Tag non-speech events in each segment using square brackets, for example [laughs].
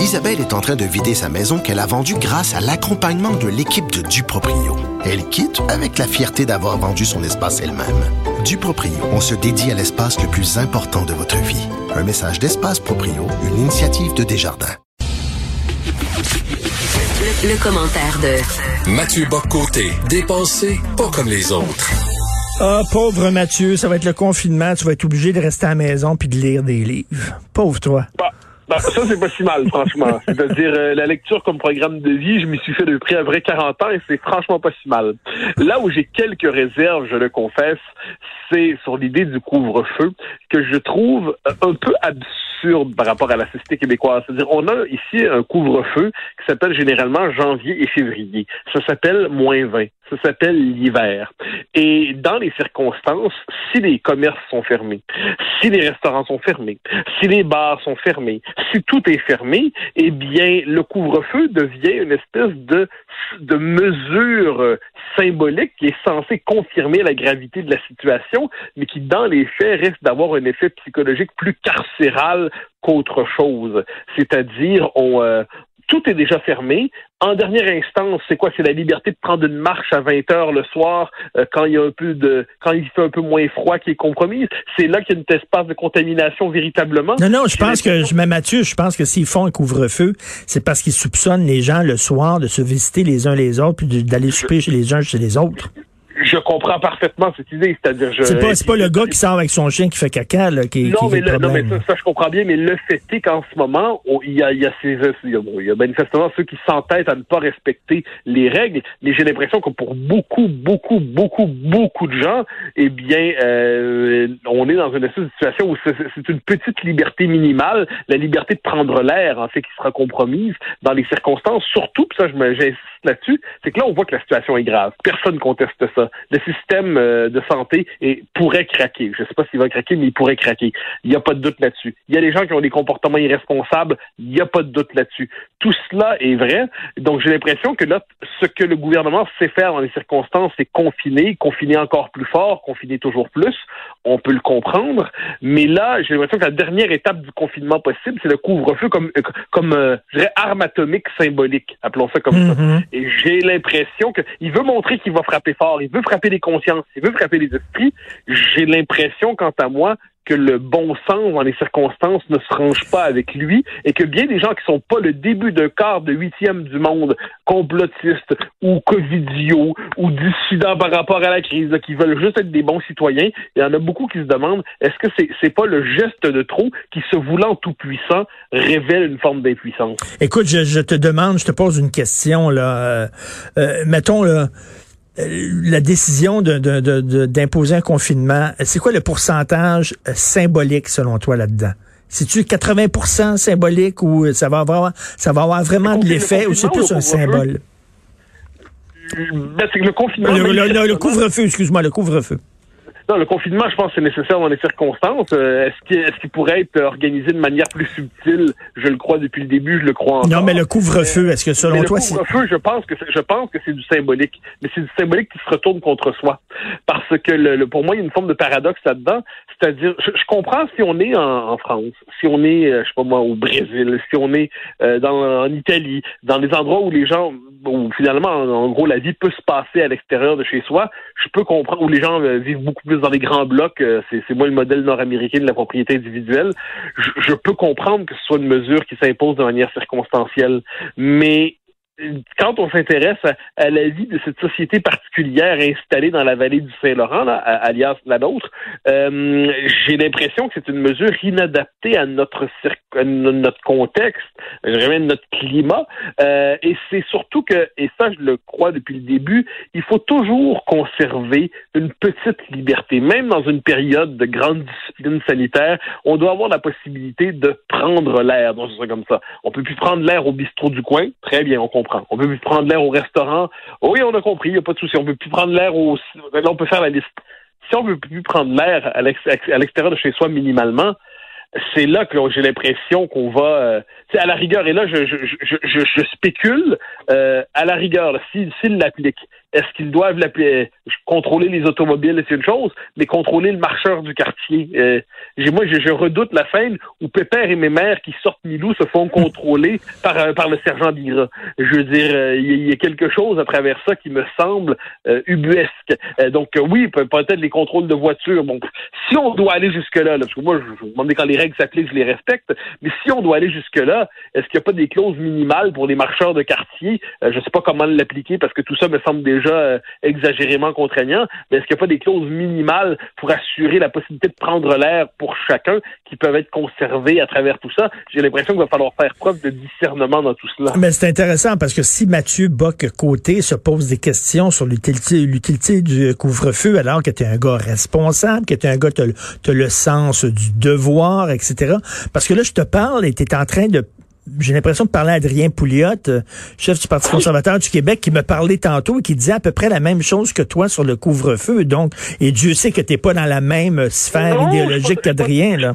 Isabelle est en train de vider sa maison qu'elle a vendue grâce à l'accompagnement de l'équipe de Duproprio. Elle quitte avec la fierté d'avoir vendu son espace elle-même. Duproprio, on se dédie à l'espace le plus important de votre vie. Un message d'Espace Proprio, une initiative de Desjardins. Le, commentaire de Mathieu Boccoté, dépensé pas comme les autres. Ah, pauvre Mathieu, ça va être le confinement, tu vas être obligé de rester à la maison puis de lire des livres. Pauvre toi. Bah. Ben, ça, c'est pas si mal, franchement. [laughs] C'est-à-dire, euh, la lecture comme programme de vie, je m'y suis fait depuis à vrai 40 ans et c'est franchement pas si mal. Là où j'ai quelques réserves, je le confesse, c'est sur l'idée du couvre-feu, que je trouve un peu absurde par rapport à la société québécoise. C'est-à-dire, on a ici un couvre-feu qui s'appelle généralement janvier et février. Ça s'appelle moins 20 ça s'appelle l'hiver. Et dans les circonstances, si les commerces sont fermés, si les restaurants sont fermés, si les bars sont fermés, si tout est fermé, eh bien, le couvre-feu devient une espèce de, de mesure symbolique qui est censée confirmer la gravité de la situation, mais qui, dans les faits, risque d'avoir un effet psychologique plus carcéral qu'autre chose. C'est-à-dire, on, euh, tout est déjà fermé. En dernière instance, c'est quoi? C'est la liberté de prendre une marche à 20 heures le soir euh, quand il y a un peu de quand il fait un peu moins froid qui est compromise. C'est là qu'il y a un espace de contamination véritablement. Non, non, je pense que je mets Mathieu, je pense que s'ils font un couvre-feu, c'est parce qu'ils soupçonnent les gens le soir de se visiter les uns les autres puis d'aller souper chez les uns chez les autres je comprends parfaitement cette idée. C'est-à-dire, je. C'est pas, c'est pas le gars qui sort avec son chien qui fait caca, là, qui, non, mais le, non, mais ça, je comprends bien, mais le fait est qu'en ce moment, il y a, il y a ces, il y a, manifestement ceux qui s'entêtent à ne pas respecter les règles, mais j'ai l'impression que pour beaucoup, beaucoup, beaucoup, beaucoup de gens, eh bien, euh, on est dans une situation où c'est une petite liberté minimale, la liberté de prendre l'air, en fait, qui sera compromise dans les circonstances, surtout, puis ça, là-dessus, c'est que là, on voit que la situation est grave. Personne conteste ça le système euh, de santé pourrait craquer. Je ne sais pas s'il va craquer, mais il pourrait craquer. Il n'y a pas de doute là-dessus. Il y a des gens qui ont des comportements irresponsables. Il n'y a pas de doute là-dessus. Tout cela est vrai. Donc, j'ai l'impression que là, ce que le gouvernement sait faire dans les circonstances, c'est confiner, confiner encore plus fort, confiner toujours plus. On peut le comprendre. Mais là, j'ai l'impression que la dernière étape du confinement possible, c'est le couvre-feu comme, comme euh, je dirais, arme atomique symbolique. Appelons ça comme ça. Et j'ai l'impression qu'il veut montrer qu'il va frapper fort. Il veut frapper les consciences, il veut frapper les esprits. J'ai l'impression, quant à moi, que le bon sens dans les circonstances ne se range pas avec lui et que bien des gens qui sont pas le début d'un quart de huitième du monde, complotistes ou covidio ou dissidents par rapport à la crise, qui veulent juste être des bons citoyens, il y en a beaucoup qui se demandent est-ce que c'est c'est pas le geste de trop qui, se voulant tout puissant, révèle une forme d'impuissance? Écoute, je, te demande, je te pose une question là. Euh, euh, mettons là la décision d'imposer un confinement, c'est quoi le pourcentage euh, symbolique selon toi là-dedans? C'est-tu 80% symbolique ou ça va avoir, ça va avoir vraiment de l'effet ou c'est plus un symbole? Ben, le confinement. le couvre-feu, excuse-moi, le couvre-feu. Non, le confinement, je pense c'est nécessaire dans les circonstances. Euh, est-ce qu'il est qu'il pourrait être organisé de manière plus subtile? Je le crois depuis le début, je le crois encore. Non, mais le couvre-feu, est-ce que selon toi, c'est... Le couvre-feu, je pense que je pense que c'est du symbolique, mais c'est du symbolique qui se retourne contre soi, parce que le, pour moi, il y a une forme de paradoxe là-dedans. C'est-à-dire, je, comprends si on est en, France, si on est, euh, je sais pas moi, au Brésil, si on est euh, dans, en Italie, dans des endroits où les gens, où finalement, en, gros, la vie peut se passer à l'extérieur de chez soi, je peux comprendre où les gens vivent beaucoup plus dans des grands blocs, euh, c'est moi le modèle nord-américain de la propriété individuelle, je, peux comprendre que ce soit une mesure qui s'impose de manière circonstancielle, mais quand on s'intéresse à, la vie de cette société particulière installée dans la vallée du Saint-Laurent, alias la nôtre, euh, j'ai l'impression que c'est une mesure inadaptée à notre notre contexte, vraiment notre climat. Euh, et c'est surtout que, et ça je le crois depuis le début, il faut toujours conserver une petite liberté, même dans une période de grande discipline sanitaire, on doit avoir la possibilité de prendre l'air, dans un comme ça. On peut plus prendre l'air au bistrot du coin, très bien, on comprend on peut plus prendre l'air au restaurant. oui, on a compris, il n'y a pas de souci. On peut plus prendre l'air au... Là, on peut faire la liste. Si on veut plus prendre l'air à l'extérieur de chez soi minimalement, c'est là que j'ai l'impression qu'on va, euh, à la rigueur, et là je, je spécule, euh, à la rigueur, s'ils l'appliquent, est-ce qu'ils doivent contrôler les automobiles, c'est une chose, mais contrôler le marcheur du quartier. Euh, moi, je, redoute la fin où Pépère et mes mères qui sortent Milou se font contrôler [laughs] par, euh, par le sergent Bigra. Je veux dire, euh, il y, a quelque chose à travers ça qui me semble ubuesque. donc oui, peut-être les contrôles de voitures. Bon, si on doit aller jusque-là, parce que moi, je, je demande quand les règles s'appliquent, je les respecte, mais si on doit aller jusque-là, est-ce qu'il n'y a pas des clauses minimales pour les marcheurs de quartier? Je ne sais pas comment l'appliquer parce que tout ça me semble déjà déjà euh, exagérément contraignant, mais est-ce qu'il n'y a pas des clauses minimales pour assurer la possibilité de prendre l'air pour chacun qui peuvent être conservées à travers tout ça? J'ai l'impression qu'il va falloir faire preuve de discernement dans tout cela. Mais c'est intéressant parce que si Mathieu Bock-Côté se pose des questions sur l'utilité du couvre-feu alors que tu es un gars responsable, que tu es un gars qui a le sens du devoir, etc. Parce que là, je te parle et tu es en train de j'ai l'impression de parler à Adrien Pouliot, euh, chef du Parti conservateur du Québec, qui me parlait tantôt et qui disait à peu près la même chose que toi sur le couvre-feu. Donc, et Dieu sait que tu n'es pas dans la même sphère idéologique qu'Adrien. là.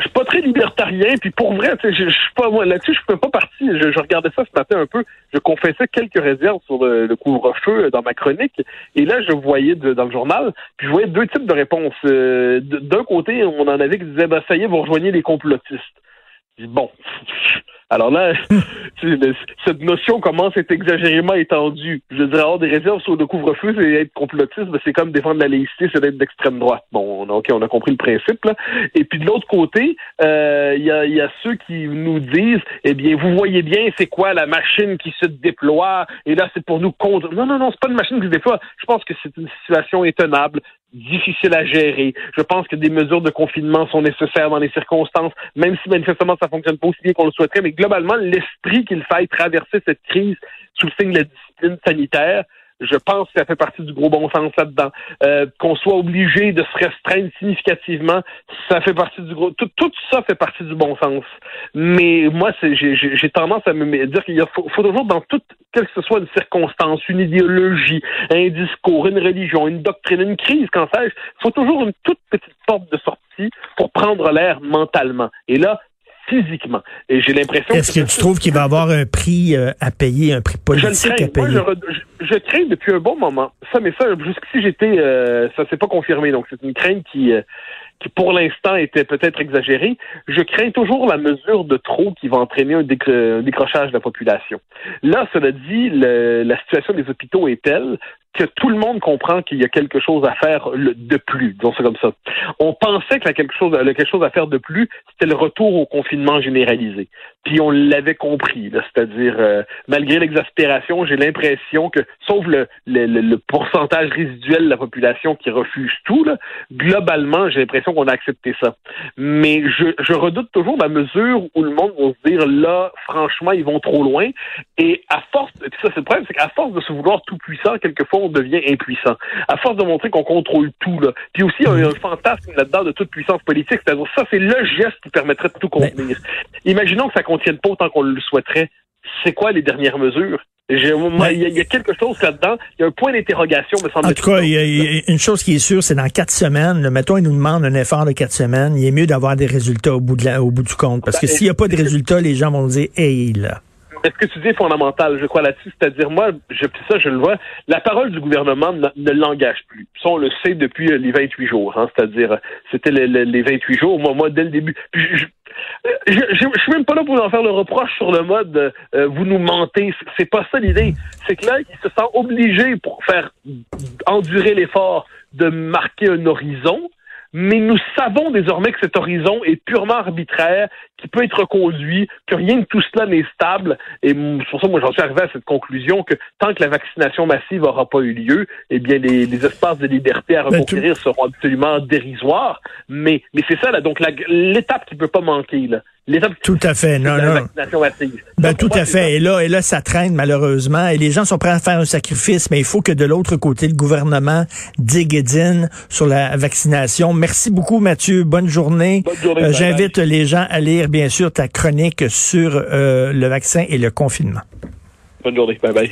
Je suis pas très libertarien, puis pour vrai, je, je, suis pas moi là-dessus, je peux pas partie. Je, regardais ça ce matin un peu. Je confessais quelques réserves sur le, couvre-feu dans ma chronique, et là je voyais dans le journal, puis je voyais deux types de réponses. Euh, d'un côté, on en avait qui disaient, ben ça y est, vous rejoignez les complotistes. Bon, [laughs] alors là, [laughs] cette notion commence à être exagérément étendue. Je dirais avoir des réserves sur le couvre-feu, c'est être complotiste, c'est comme défendre la laïcité, c'est d'être d'extrême droite. Bon, ok, on a compris le principe là. Et puis de l'autre côté, euh, il y, a, y, a, ceux qui nous disent, eh bien, vous voyez bien, c'est quoi la machine qui se déploie Et là, c'est pour nous contre. Non, non, non, c'est pas une machine qui se déploie. Je pense que c'est une situation étonnable difficile à gérer. Je pense que des mesures de confinement sont nécessaires dans les circonstances, même si manifestement ça fonctionne pas aussi bien qu'on le souhaiterait, mais globalement, l'esprit qu'il faille traverser cette crise sous le signe de la discipline sanitaire, je pense que ça fait partie du gros bon sens là-dedans. Euh, qu'on soit obligé de se restreindre significativement, ça fait partie du gros. Tout, tout ça fait partie du bon sens. Mais moi, j'ai tendance à me dire qu'il faut, faut, toujours, dans toute, quelle que soit une circonstance, une idéologie, un discours, une religion, une doctrine, une crise, quand sais-je, faut toujours une toute petite porte de sortie pour prendre l'air mentalement. Et là, physiquement. Et j'ai l'impression. Est-ce que, tu trouves qu'il va avoir un prix euh, à payer, un prix politique à payer? je, crains depuis un bon moment. Ça, mais ça, jusqu'ici, j'étais, euh, ça s'est pas confirmé. Donc, c'est une crainte qui, euh, qui pour l'instant était peut-être exagérée. Je crains toujours la mesure de trop qui va entraîner un, décrochage de la population. Là, cela dit, la situation des hôpitaux est telle que tout le monde comprend qu'il y a quelque chose à faire de plus, disons ça comme ça. On pensait que quelque chose, quelque chose à faire de plus, c'était le retour au confinement généralisé. Puis on l'avait compris, c'est-à-dire euh, malgré l'exaspération, j'ai l'impression que, sauf le, le, le, pourcentage résiduel de la population qui refuse tout, là, globalement, j'ai l'impression qu'on a accepté ça. Mais je, je redoute toujours la mesure où le monde va se dire là, franchement, ils vont trop loin. Et à force, ça c'est le problème, c'est qu'à force de se vouloir tout puissant, quelquefois on devient impuissant. À force de montrer qu'on contrôle tout, là. Puis aussi, il y a un fantasme là-dedans de toute puissance politique, c'est-à-dire ça, c'est le geste qui permettrait de tout contenir. Imaginons que ça contienne pas autant qu'on le souhaiterait. C'est quoi les dernières mesures? Il y, a quelque chose là-dedans. Il y a un point d'interrogation, me semble En tout cas, il y, a une chose qui est sûre, c'est dans quatre semaines, mettons, il nous demande un effort de quatre semaines, il est mieux d'avoir des résultats au bout, de au bout du compte. Parce que ben, s'il n'y a pas de résultats, les gens vont dire, hey, là. Est-ce que tu dis fondamental, je crois là-dessus, c'est-à-dire moi, je, ça je le vois, la parole du gouvernement ne, l'engage plus. Ça, on le sait depuis les 28 jours, hein, c'est-à-dire c'était les, les, 28 jours, moi, moi dès le début. je, je, suis même pas là pour en faire le reproche sur le mode euh, vous nous mentez. C'est pas ça l'idée. C'est que là, il se sent obligé pour faire endurer l'effort de marquer un horizon mais nous savons désormais que cet horizon est purement arbitraire, qui peut être conduit, que rien de tout cela n'est stable. Et c'est pour ça que moi j'en suis arrivé à cette conclusion que tant que la vaccination massive n'aura pas eu lieu, eh bien les, les espaces de liberté à ben, reconquérir seront absolument dérisoires. Mais, mais c'est ça là, donc l'étape qui peut pas manquer là. Tout à fait, non, non. Ben, tout à fait. Et là, et là, ça traîne malheureusement. Et les gens sont prêts à faire un sacrifice, mais il faut que de l'autre côté, le gouvernement digue sur la vaccination. Merci beaucoup, Mathieu. Bonne journée. Euh, j'invite les gens à lire, bien sûr, ta chronique sur euh, le vaccin et le confinement. Bonne journée. Bye bye.